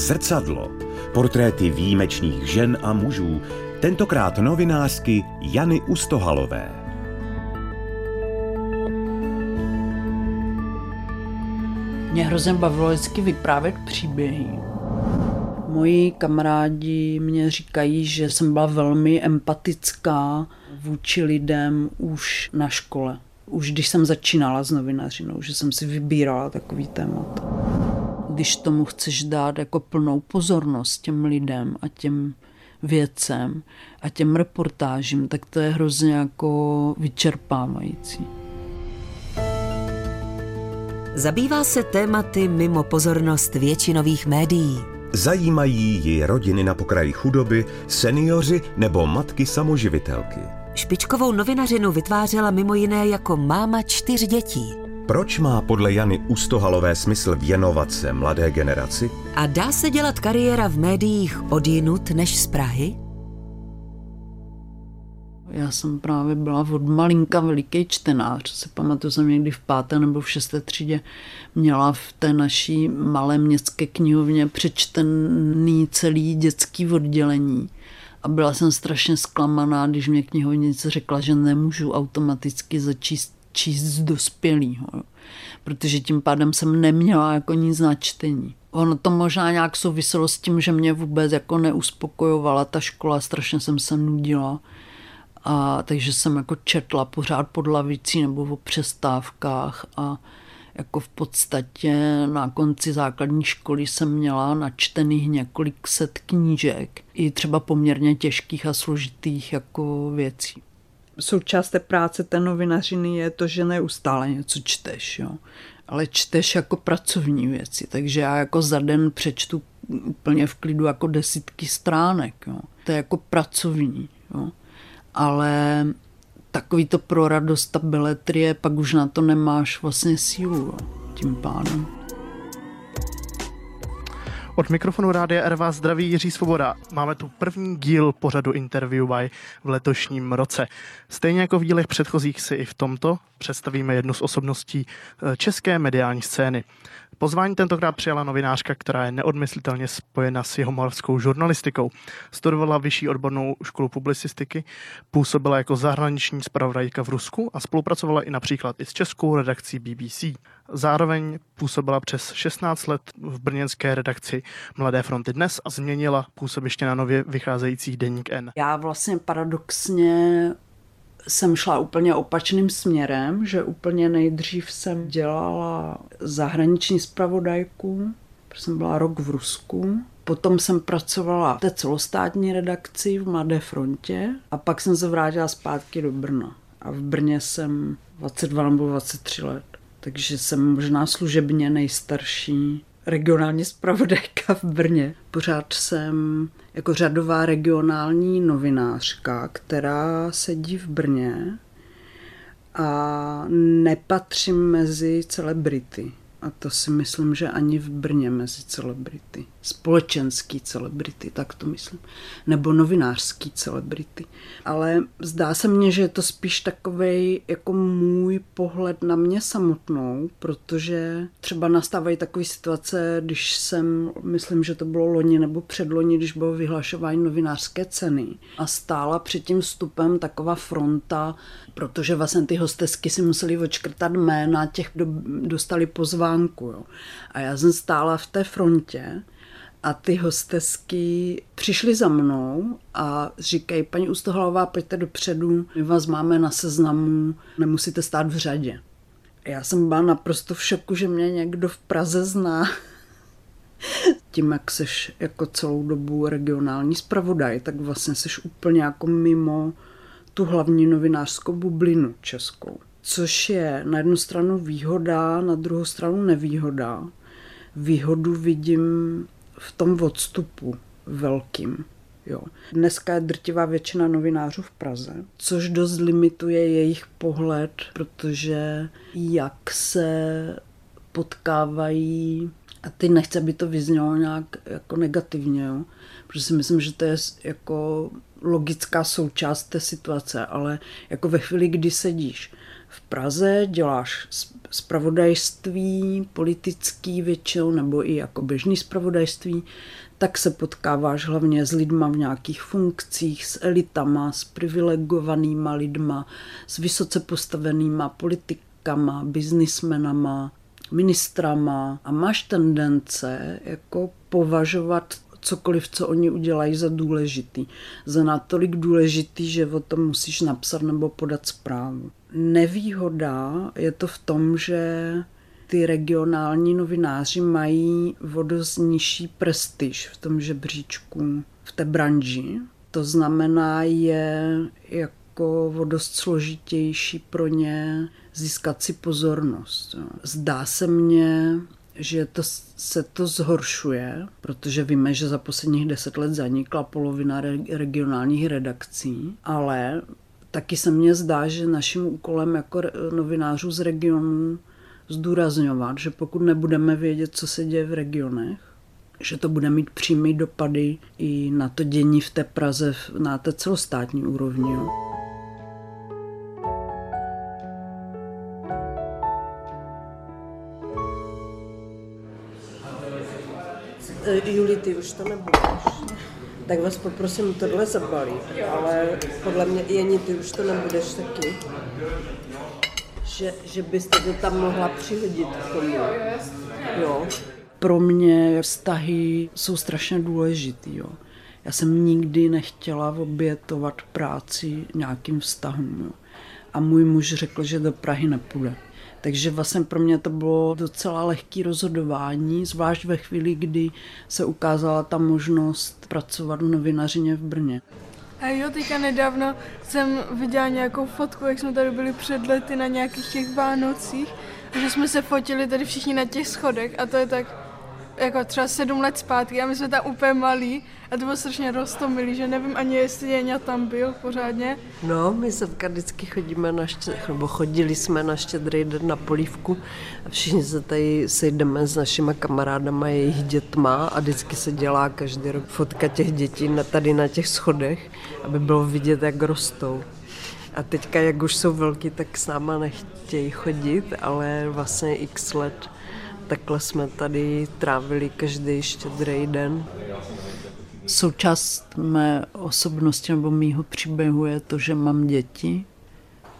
Zrcadlo. Portréty výjimečných žen a mužů, tentokrát novinářky Jany Ustohalové. Mě hrozně bavilo vždycky vyprávět příběhy. Moji kamarádi mě říkají, že jsem byla velmi empatická vůči lidem už na škole. Už když jsem začínala s novinařinou, že jsem si vybírala takový témat. Když tomu chceš dát jako plnou pozornost těm lidem a těm věcem a těm reportážím, tak to je hrozně jako vyčerpávající. Zabývá se tématy mimo pozornost většinových médií. Zajímají ji rodiny na pokraji chudoby, seniori nebo matky samoživitelky. Špičkovou novinařinu vytvářela mimo jiné jako máma čtyř dětí. Proč má podle Jany Ustohalové smysl věnovat se mladé generaci? A dá se dělat kariéra v médiích od jinut než z Prahy? Já jsem právě byla od malinka veliký čtenář. Se pamatuju, jsem někdy v páté nebo v šesté třídě měla v té naší malé městské knihovně přečtený celý dětský oddělení. A byla jsem strašně zklamaná, když mě knihovnice řekla, že nemůžu automaticky začíst číst z dospělého, protože tím pádem jsem neměla jako nic na čtení. Ono to možná nějak souviselo s tím, že mě vůbec jako neuspokojovala ta škola, strašně jsem se nudila. A takže jsem jako četla pořád pod lavicí nebo o přestávkách a jako v podstatě na konci základní školy jsem měla načtených několik set knížek, i třeba poměrně těžkých a složitých jako věcí. Součást té práce té novinařiny je to, že neustále něco čteš, jo. ale čteš jako pracovní věci, takže já jako za den přečtu úplně v klidu jako desítky stránek. Jo. To je jako pracovní. Jo ale takový to pro radost, ta beletrie, pak už na to nemáš vlastně sílu tím pádem. Od mikrofonu Rádia R vás zdraví Jiří Svoboda. Máme tu první díl pořadu Interview by v letošním roce. Stejně jako v dílech předchozích si i v tomto představíme jednu z osobností eh, české mediální scény. Pozvání tentokrát přijala novinářka, která je neodmyslitelně spojena s jeho moravskou žurnalistikou. Studovala vyšší odbornou školu publicistiky, působila jako zahraniční zpravodajka v Rusku a spolupracovala i například i s českou redakcí BBC. Zároveň působila přes 16 let v brněnské redakci Mladé fronty dnes a změnila působiště na nově vycházejících denník N. Já vlastně paradoxně jsem šla úplně opačným směrem, že úplně nejdřív jsem dělala zahraniční zpravodajku, protože jsem byla rok v Rusku. Potom jsem pracovala v té celostátní redakci v Mladé frontě a pak jsem se vrátila zpátky do Brna. A v Brně jsem 22 nebo 23 let. Takže jsem možná služebně nejstarší regionální zpravodajka v Brně. Pořád jsem jako řadová regionální novinářka, která sedí v Brně a nepatřím mezi celebrity. A to si myslím, že ani v Brně mezi celebrity. Společenský celebrity, tak to myslím. Nebo novinářský celebrity. Ale zdá se mně, že je to spíš takový jako můj pohled na mě samotnou, protože třeba nastávají takové situace, když jsem, myslím, že to bylo loni nebo předloni, když bylo vyhlašování novinářské ceny a stála před tím vstupem taková fronta, protože vlastně ty hostesky si museli očkrtat jména těch, kdo dostali pozvánku. Jo. A já jsem stála v té frontě a ty hostesky přišly za mnou a říkají, paní Ustohalová, pojďte dopředu, my vás máme na seznamu, nemusíte stát v řadě. Já jsem byla naprosto v šoku, že mě někdo v Praze zná. Tím, jak seš jako celou dobu regionální zpravodaj, tak vlastně seš úplně jako mimo tu hlavní novinářskou bublinu českou. Což je na jednu stranu výhoda, na druhou stranu nevýhoda. Výhodu vidím v tom odstupu velkým. Jo. Dneska je drtivá většina novinářů v Praze, což dost limituje jejich pohled, protože jak se potkávají a ty nechce, aby to vyznělo nějak jako negativně, jo? protože si myslím, že to je jako logická součást té situace, ale jako ve chvíli, kdy sedíš v Praze, děláš spravodajství politický většinou, nebo i jako běžný spravodajství, tak se potkáváš hlavně s lidma v nějakých funkcích, s elitama, s privilegovanýma lidma, s vysoce postavenýma politikama, biznismenama, ministrama. A máš tendence jako považovat cokoliv, co oni udělají za důležitý. Za natolik důležitý, že o tom musíš napsat nebo podat zprávu. Nevýhoda je to v tom, že ty regionální novináři mají o dost nižší prestiž v tom žebříčku, v té branži. To znamená, je jako o dost složitější pro ně získat si pozornost. Zdá se mně, že to, se to zhoršuje, protože víme, že za posledních deset let zanikla polovina re, regionálních redakcí, ale taky se mně zdá, že naším úkolem jako novinářů z regionu zdůrazňovat, že pokud nebudeme vědět, co se děje v regionech, že to bude mít přímý dopady i na to dění v té Praze na té celostátní úrovni. Jo. Juli, ty už to nebudeš. Tak vás poprosím tohle zabalit, ale podle mě Jeni, ty už to nebudeš taky že, že byste to tam mohla přihodit k tomu. Jo. Pro mě vztahy jsou strašně důležitý. Jo. Já jsem nikdy nechtěla obětovat práci nějakým vztahům. Jo. A můj muž řekl, že do Prahy nepůjde. Takže vlastně pro mě to bylo docela lehké rozhodování, zvlášť ve chvíli, kdy se ukázala ta možnost pracovat v novinařině v Brně. A jo, teďka nedávno jsem viděla nějakou fotku, jak jsme tady byli před lety na nějakých těch Vánocích, že jsme se fotili tady všichni na těch schodech a to je tak jako třeba sedm let zpátky a my jsme tam úplně malí a to bylo strašně rostomilý, že nevím ani jestli Jeňa tam byl pořádně. No, my se vždycky chodíme na štěd, nebo chodili jsme na štědrý den na polívku a všichni se tady sejdeme s našimi kamarádama, jejich dětma a vždycky se dělá každý rok fotka těch dětí na, tady na těch schodech, aby bylo vidět, jak rostou. A teďka, jak už jsou velký, tak s náma nechtějí chodit, ale vlastně x let takhle jsme tady trávili každý štědrý den. Součást mé osobnosti nebo mýho příběhu je to, že mám děti.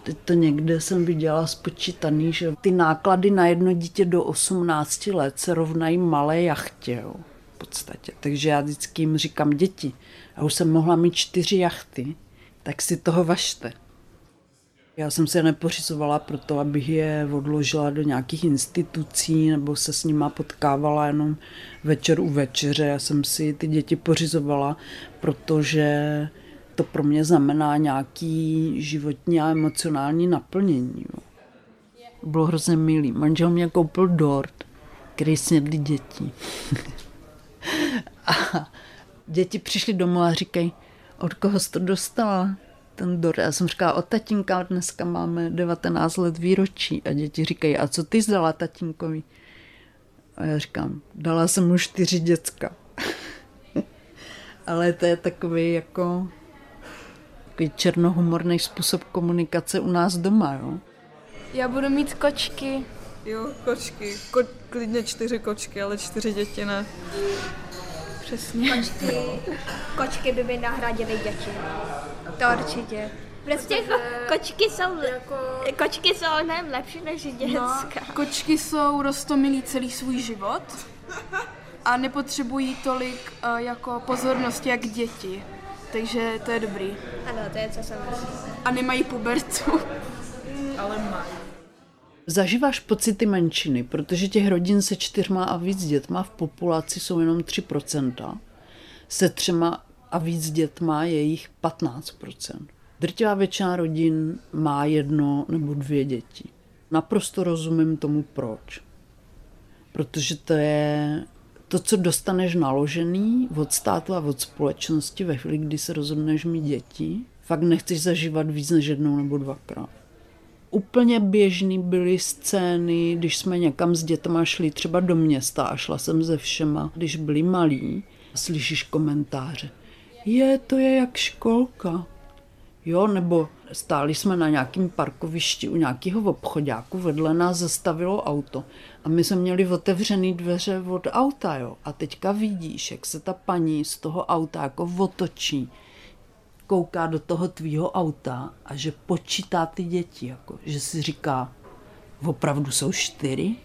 Teď to někde jsem viděla spočítaný, že ty náklady na jedno dítě do 18 let se rovnají malé jachtě. Jo, v podstatě. Takže já vždycky jim říkám děti. A už jsem mohla mít čtyři jachty, tak si toho vašte. Já jsem se nepořizovala proto, abych je odložila do nějakých institucí nebo se s nima potkávala jenom večer u večeře. Já jsem si ty děti pořizovala, protože to pro mě znamená nějaký životní a emocionální naplnění. Jo. Bylo hrozně milý. Manžel mě koupil dort, který snědli děti. a děti přišli domů a říkají, od koho jsi to dostala? Ten dor. Já jsem říkala, o tatínka dneska máme 19 let výročí a děti říkají, a co ty zdala tatínkovi? A já říkám, dala jsem mu čtyři děcka. Ale to je takový jako takový černohumorný způsob komunikace u nás doma, jo. Já budu mít kočky. Jo, kočky. Ko- klidně čtyři kočky, ale čtyři děti ne. Přesně. Kočky, kočky by mi nahradily děti. To určitě. Prostě ko, kočky jsou, jako... kočky jsou mnohem lepší než děcka. No, kočky jsou rostomilí celý svůj život a nepotřebují tolik uh, jako pozornosti jak děti. Takže to je dobrý. Ano, to je co jsem. A nemají pubertu. Ale mají. Zažíváš pocity menšiny, protože těch rodin se čtyřma a víc dětma v populaci jsou jenom 3%. Se třema a víc dětma je jich 15%. Drtivá většina rodin má jedno nebo dvě děti. Naprosto rozumím tomu proč. Protože to je to, co dostaneš naložený od státu a od společnosti ve chvíli, kdy se rozhodneš mít děti, fakt nechceš zažívat víc než jednou nebo dvakrát. Úplně běžný byly scény, když jsme někam s dětma šli třeba do města a šla jsem se všema, když byli malí, slyšíš komentáře je, to je jak školka. Jo, nebo Stáli jsme na nějakém parkovišti u nějakého obchodáku, vedle nás zastavilo auto a my jsme měli otevřený dveře od auta, jo. A teďka vidíš, jak se ta paní z toho auta jako otočí, kouká do toho tvýho auta a že počítá ty děti, jako, že si říká, opravdu jsou čtyři?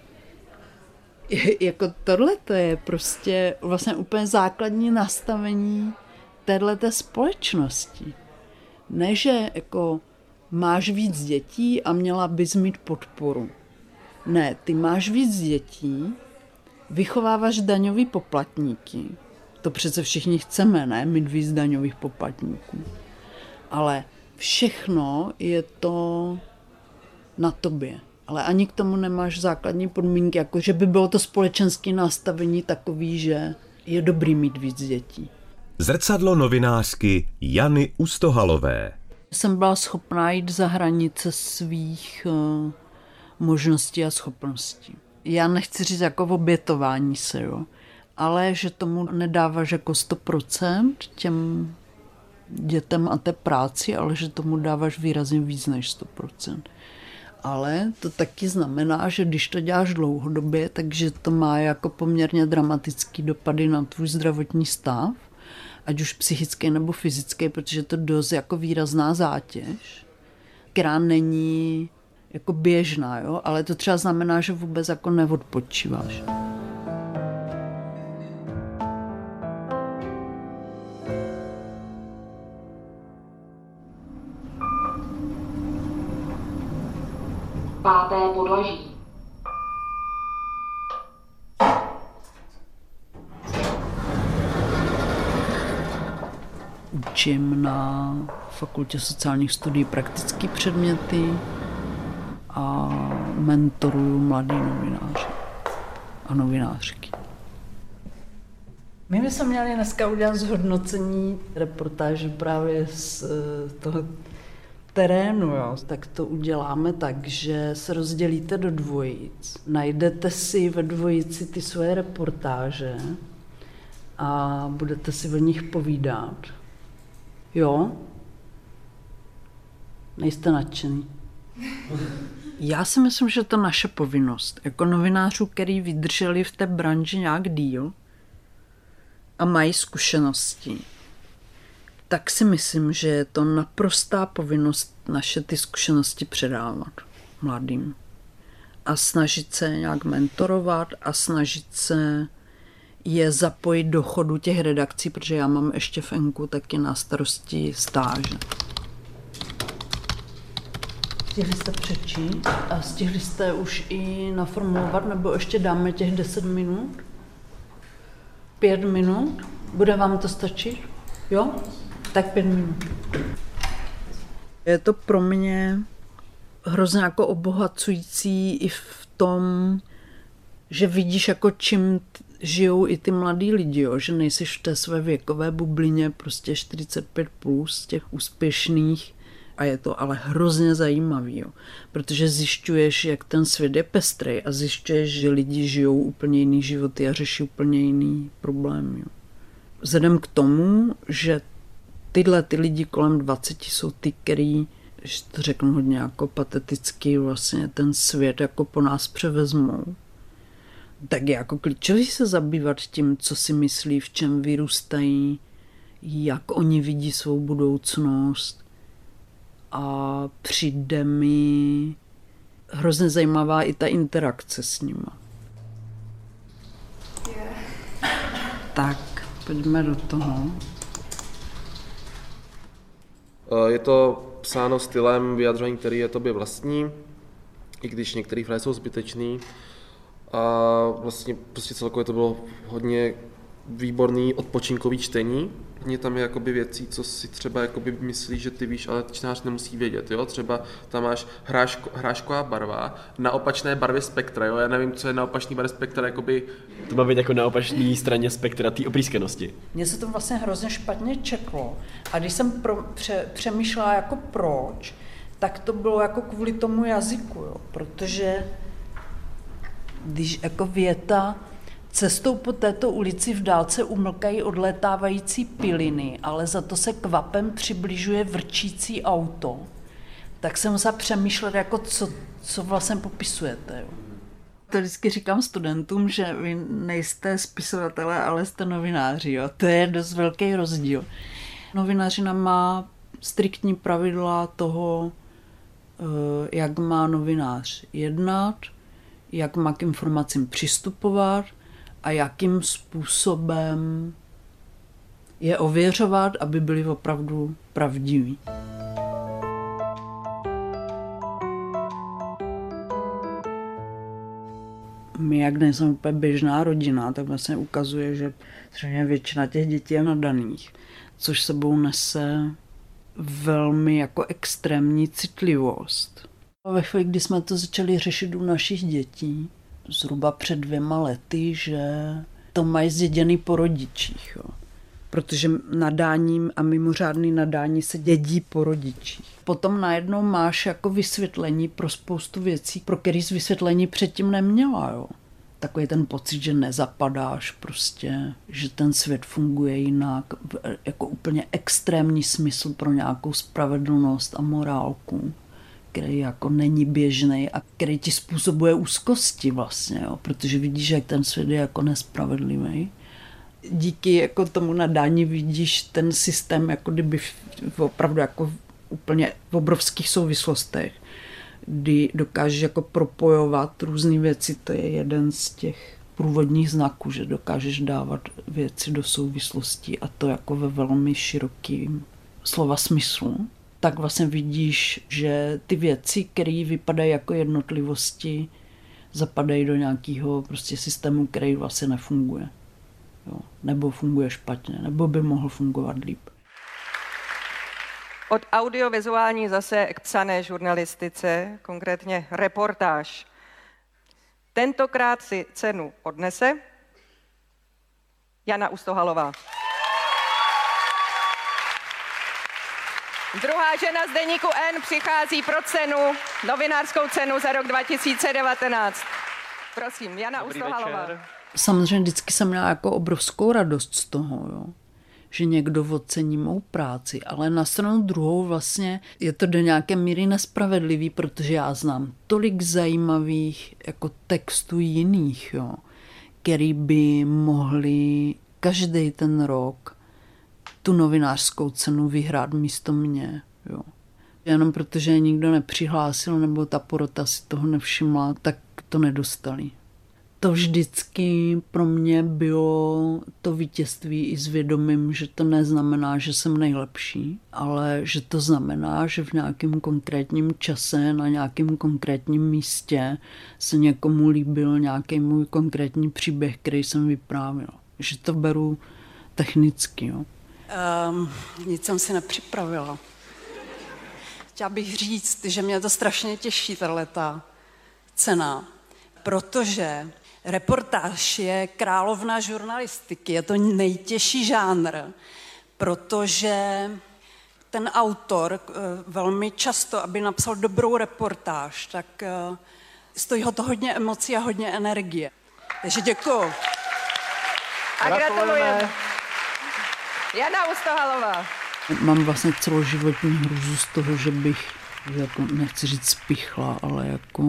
jako tohle to je prostě vlastně úplně základní nastavení téhleté společnosti. Ne, že jako máš víc dětí a měla bys mít podporu. Ne, ty máš víc dětí, vychováváš daňový poplatníky. To přece všichni chceme, ne? Mít víc daňových poplatníků. Ale všechno je to na tobě. Ale ani k tomu nemáš základní podmínky, jako že by bylo to společenské nastavení takový, že je dobrý mít víc dětí. Zrcadlo novinářky Jany Ustohalové. Jsem byla schopná jít za hranice svých uh, možností a schopností. Já nechci říct jako obětování se, jo, ale že tomu nedáváš jako 100% těm dětem a té práci, ale že tomu dáváš výrazně víc než 100%. Ale to taky znamená, že když to děláš dlouhodobě, takže to má jako poměrně dramatický dopady na tvůj zdravotní stav ať už psychický nebo fyzický, protože to dost jako výrazná zátěž, která není jako běžná, jo? ale to třeba znamená, že vůbec jako neodpočíváš. Páté podlaží. učím na fakultě sociálních studií praktické předměty a mentoruju mladý novináře a novinářky. My bychom měli dneska udělat zhodnocení reportáže právě z eh, toho terénu. Jo. Tak to uděláme tak, že se rozdělíte do dvojic. Najdete si ve dvojici ty svoje reportáže a budete si o nich povídat. Jo? Nejste nadšený. Já si myslím, že to naše povinnost. Jako novinářů, který vydrželi v té branži nějak díl a mají zkušenosti, tak si myslím, že je to naprostá povinnost naše ty zkušenosti předávat mladým. A snažit se nějak mentorovat a snažit se je zapojit do chodu těch redakcí, protože já mám ještě v Enku taky na starosti stáže. Stihli jste přečíst a stihli jste už i naformulovat, nebo ještě dáme těch 10 minut? Pět minut? Bude vám to stačit? Jo? Tak pět minut. Je to pro mě hrozně jako obohacující i v tom, že vidíš jako čím žijou i ty mladí lidi, jo, že nejsi v té své věkové bublině prostě 45 plus těch úspěšných a je to ale hrozně zajímavý, jo, protože zjišťuješ, jak ten svět je pestrý a zjišťuješ, že lidi žijou úplně jiný životy a řeší úplně jiný problém. Jo. Vzhledem k tomu, že tyhle ty lidi kolem 20 jsou ty, který, že to řeknu hodně jako pateticky, vlastně ten svět jako po nás převezmou, tak je jako klíčový se zabývat tím, co si myslí, v čem vyrůstají, jak oni vidí svou budoucnost. A přijde mi hrozně zajímavá i ta interakce s nima. Tak, pojďme do toho. Eh, je to psáno stylem vyjadřování, který je tobě vlastní, i když některé fráze jsou zbytečný a vlastně prostě celkově to bylo hodně výborný odpočinkový čtení. Hodně tam je jakoby věcí, co si třeba jakoby myslíš, že ty víš, ale čtenář nemusí vědět. Jo? Třeba tam máš hráško, hrášková barva na opačné barvě spektra. Jo? Já nevím, co je na opačné barvě spektra. Jakoby... To má být jako na opačné straně spektra té oprýskanosti. Mně se to vlastně hrozně špatně čeklo. A když jsem pro, pře, přemýšlela jako proč, tak to bylo jako kvůli tomu jazyku, jo? protože když jako věta Cestou po této ulici v dálce umlkají odletávající piliny, ale za to se kvapem přibližuje vrčící auto. tak jsem musela přemýšlet, jako co, co vlastně popisujete. Jo. To vždycky říkám studentům, že vy nejste spisovatelé, ale jste novináři. Jo. To je dost velký rozdíl. Novinářina má striktní pravidla toho, eh, jak má novinář jednat, jak má k informacím přistupovat a jakým způsobem je ověřovat, aby byly opravdu pravdiví. My, jak nejsme úplně běžná rodina, tak vlastně ukazuje, že třeba většina těch dětí je nadaných, což sebou nese velmi jako extrémní citlivost. Ve chvíli, kdy jsme to začali řešit u našich dětí, zhruba před dvěma lety, že to mají zděděný po rodičích. Jo protože nadáním a mimořádný nadání se dědí po rodičích. Potom najednou máš jako vysvětlení pro spoustu věcí, pro který jsi vysvětlení předtím neměla. Jo. Takový ten pocit, že nezapadáš prostě, že ten svět funguje jinak, jako úplně extrémní smysl pro nějakou spravedlnost a morálku který jako není běžný a který ti způsobuje úzkosti vlastně, jo, protože vidíš, jak ten svět je jako nespravedlivý. Díky jako tomu nadání vidíš ten systém jako kdyby opravdu jako úplně v obrovských souvislostech, kdy dokážeš jako propojovat různé věci, to je jeden z těch průvodních znaků, že dokážeš dávat věci do souvislostí a to jako ve velmi širokým slova smyslu, tak vlastně vidíš, že ty věci, které vypadají jako jednotlivosti, zapadají do nějakého prostě systému, který vlastně nefunguje jo, nebo funguje špatně, nebo by mohl fungovat líp. Od audiovizuální zase k psané žurnalistice, konkrétně reportáž. Tentokrát si cenu odnese Jana Ustohalová. Druhá žena z deníku N přichází pro cenu, novinářskou cenu za rok 2019. Prosím, Jana Dobrý Ustohalová. Večer samozřejmě vždycky jsem měla jako obrovskou radost z toho, jo. že někdo ocení mou práci, ale na stranu druhou vlastně je to do nějaké míry nespravedlivý, protože já znám tolik zajímavých jako textů jiných, jo, který by mohli každý ten rok tu novinářskou cenu vyhrát místo mě. Jo. Jenom protože je nikdo nepřihlásil nebo ta porota si toho nevšimla, tak to nedostali to vždycky pro mě bylo to vítězství i s vědomím, že to neznamená, že jsem nejlepší, ale že to znamená, že v nějakém konkrétním čase, na nějakém konkrétním místě se někomu líbil nějaký můj konkrétní příběh, který jsem vyprávěl. Že to beru technicky. Jo. Um, nic jsem si nepřipravila. Chtěla bych říct, že mě to strašně těší, tato cena, protože Reportáž je královna žurnalistiky, je to nejtěžší žánr, protože ten autor eh, velmi často, aby napsal dobrou reportáž, tak eh, stojí ho to hodně emocí a hodně energie. Takže děkuji. A gratulujeme. Jana Ustohalová. Mám vlastně celoživotní hruzu z toho, že bych, jako, nechci říct spichla, ale jako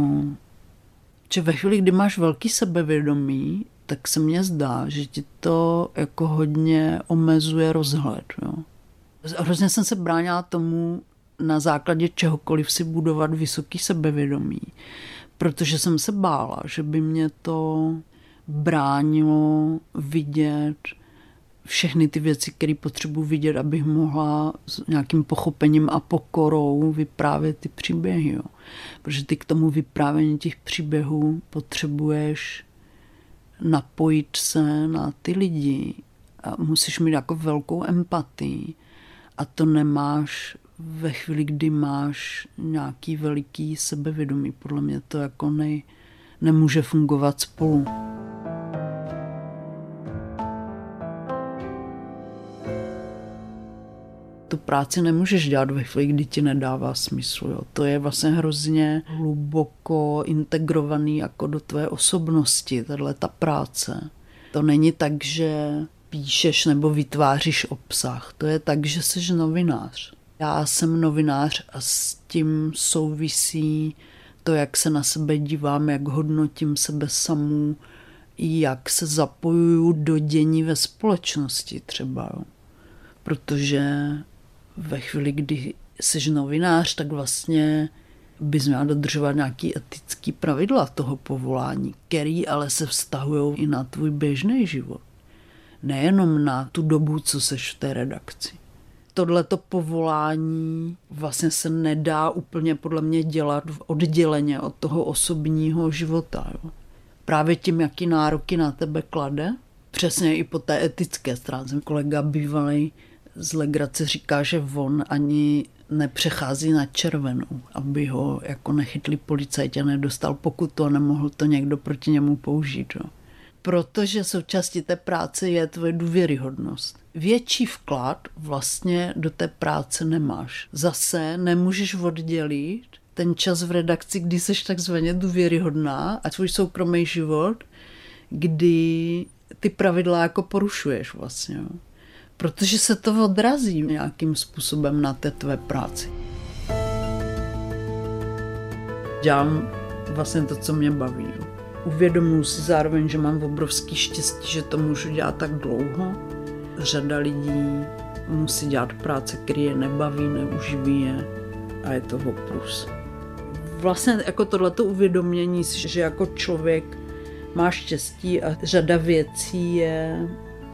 že ve chvíli, kdy máš velký sebevědomí, tak se mně zdá, že ti to jako hodně omezuje rozhled. Jo. Hrozně jsem se bránila tomu na základě čehokoliv si budovat vysoký sebevědomí, protože jsem se bála, že by mě to bránilo vidět všechny ty věci, které potřebuji vidět, abych mohla s nějakým pochopením a pokorou vyprávět ty příběhy. Jo. Protože ty k tomu vyprávění těch příběhů potřebuješ napojit se na ty lidi a musíš mít jako velkou empatii a to nemáš ve chvíli, kdy máš nějaký veliký sebevědomí. Podle mě to jako ne, nemůže fungovat spolu. Tu práci nemůžeš dělat ve chvíli, kdy ti nedává smysl. Jo. To je vlastně hrozně hluboko integrovaný jako do tvé osobnosti, tahle ta práce. To není tak, že píšeš nebo vytváříš obsah. To je tak, že jsi novinář. Já jsem novinář a s tím souvisí to, jak se na sebe dívám, jak hodnotím sebe samou, jak se zapojuju do dění ve společnosti třeba. Jo. Protože ve chvíli, kdy jsi novinář, tak vlastně bys měl dodržovat nějaký etický pravidla toho povolání, který ale se vztahují i na tvůj běžný život. Nejenom na tu dobu, co seš v té redakci. Tohleto povolání vlastně se nedá úplně podle mě dělat odděleně od toho osobního života. Jo. Právě tím, jaký nároky na tebe klade, přesně i po té etické stránce. Kolega bývalý z Legrace říká, že on ani nepřechází na červenou, aby ho jako nechytli policajti a nedostal pokutu a nemohl to někdo proti němu použít. Jo. Protože součástí té práce je tvoje důvěryhodnost. Větší vklad vlastně do té práce nemáš. Zase nemůžeš oddělit ten čas v redakci, kdy jsi takzvaně důvěryhodná a tvůj soukromý život, kdy ty pravidla jako porušuješ vlastně. Jo protože se to odrazí nějakým způsobem na té tvé práci. Dělám vlastně to, co mě baví. Uvědomuji si zároveň, že mám obrovský štěstí, že to můžu dělat tak dlouho. Řada lidí musí dělat práce, které je nebaví, neuživí je a je to plus. Vlastně jako tohleto uvědomění že jako člověk má štěstí a řada věcí je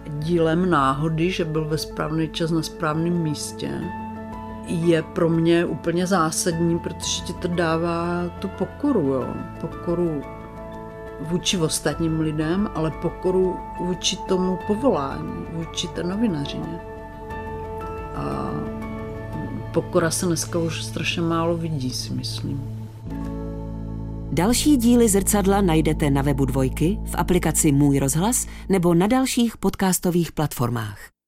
dílem náhody, že byl ve správný čas na správném místě, je pro mě úplně zásadní, protože ti to dává tu pokoru, jo. Pokoru vůči ostatním lidem, ale pokoru vůči tomu povolání, vůči té novinařině. A pokora se dneska už strašně málo vidí, si myslím. Další díly zrcadla najdete na webu Dvojky, v aplikaci Můj rozhlas nebo na dalších podcastových platformách.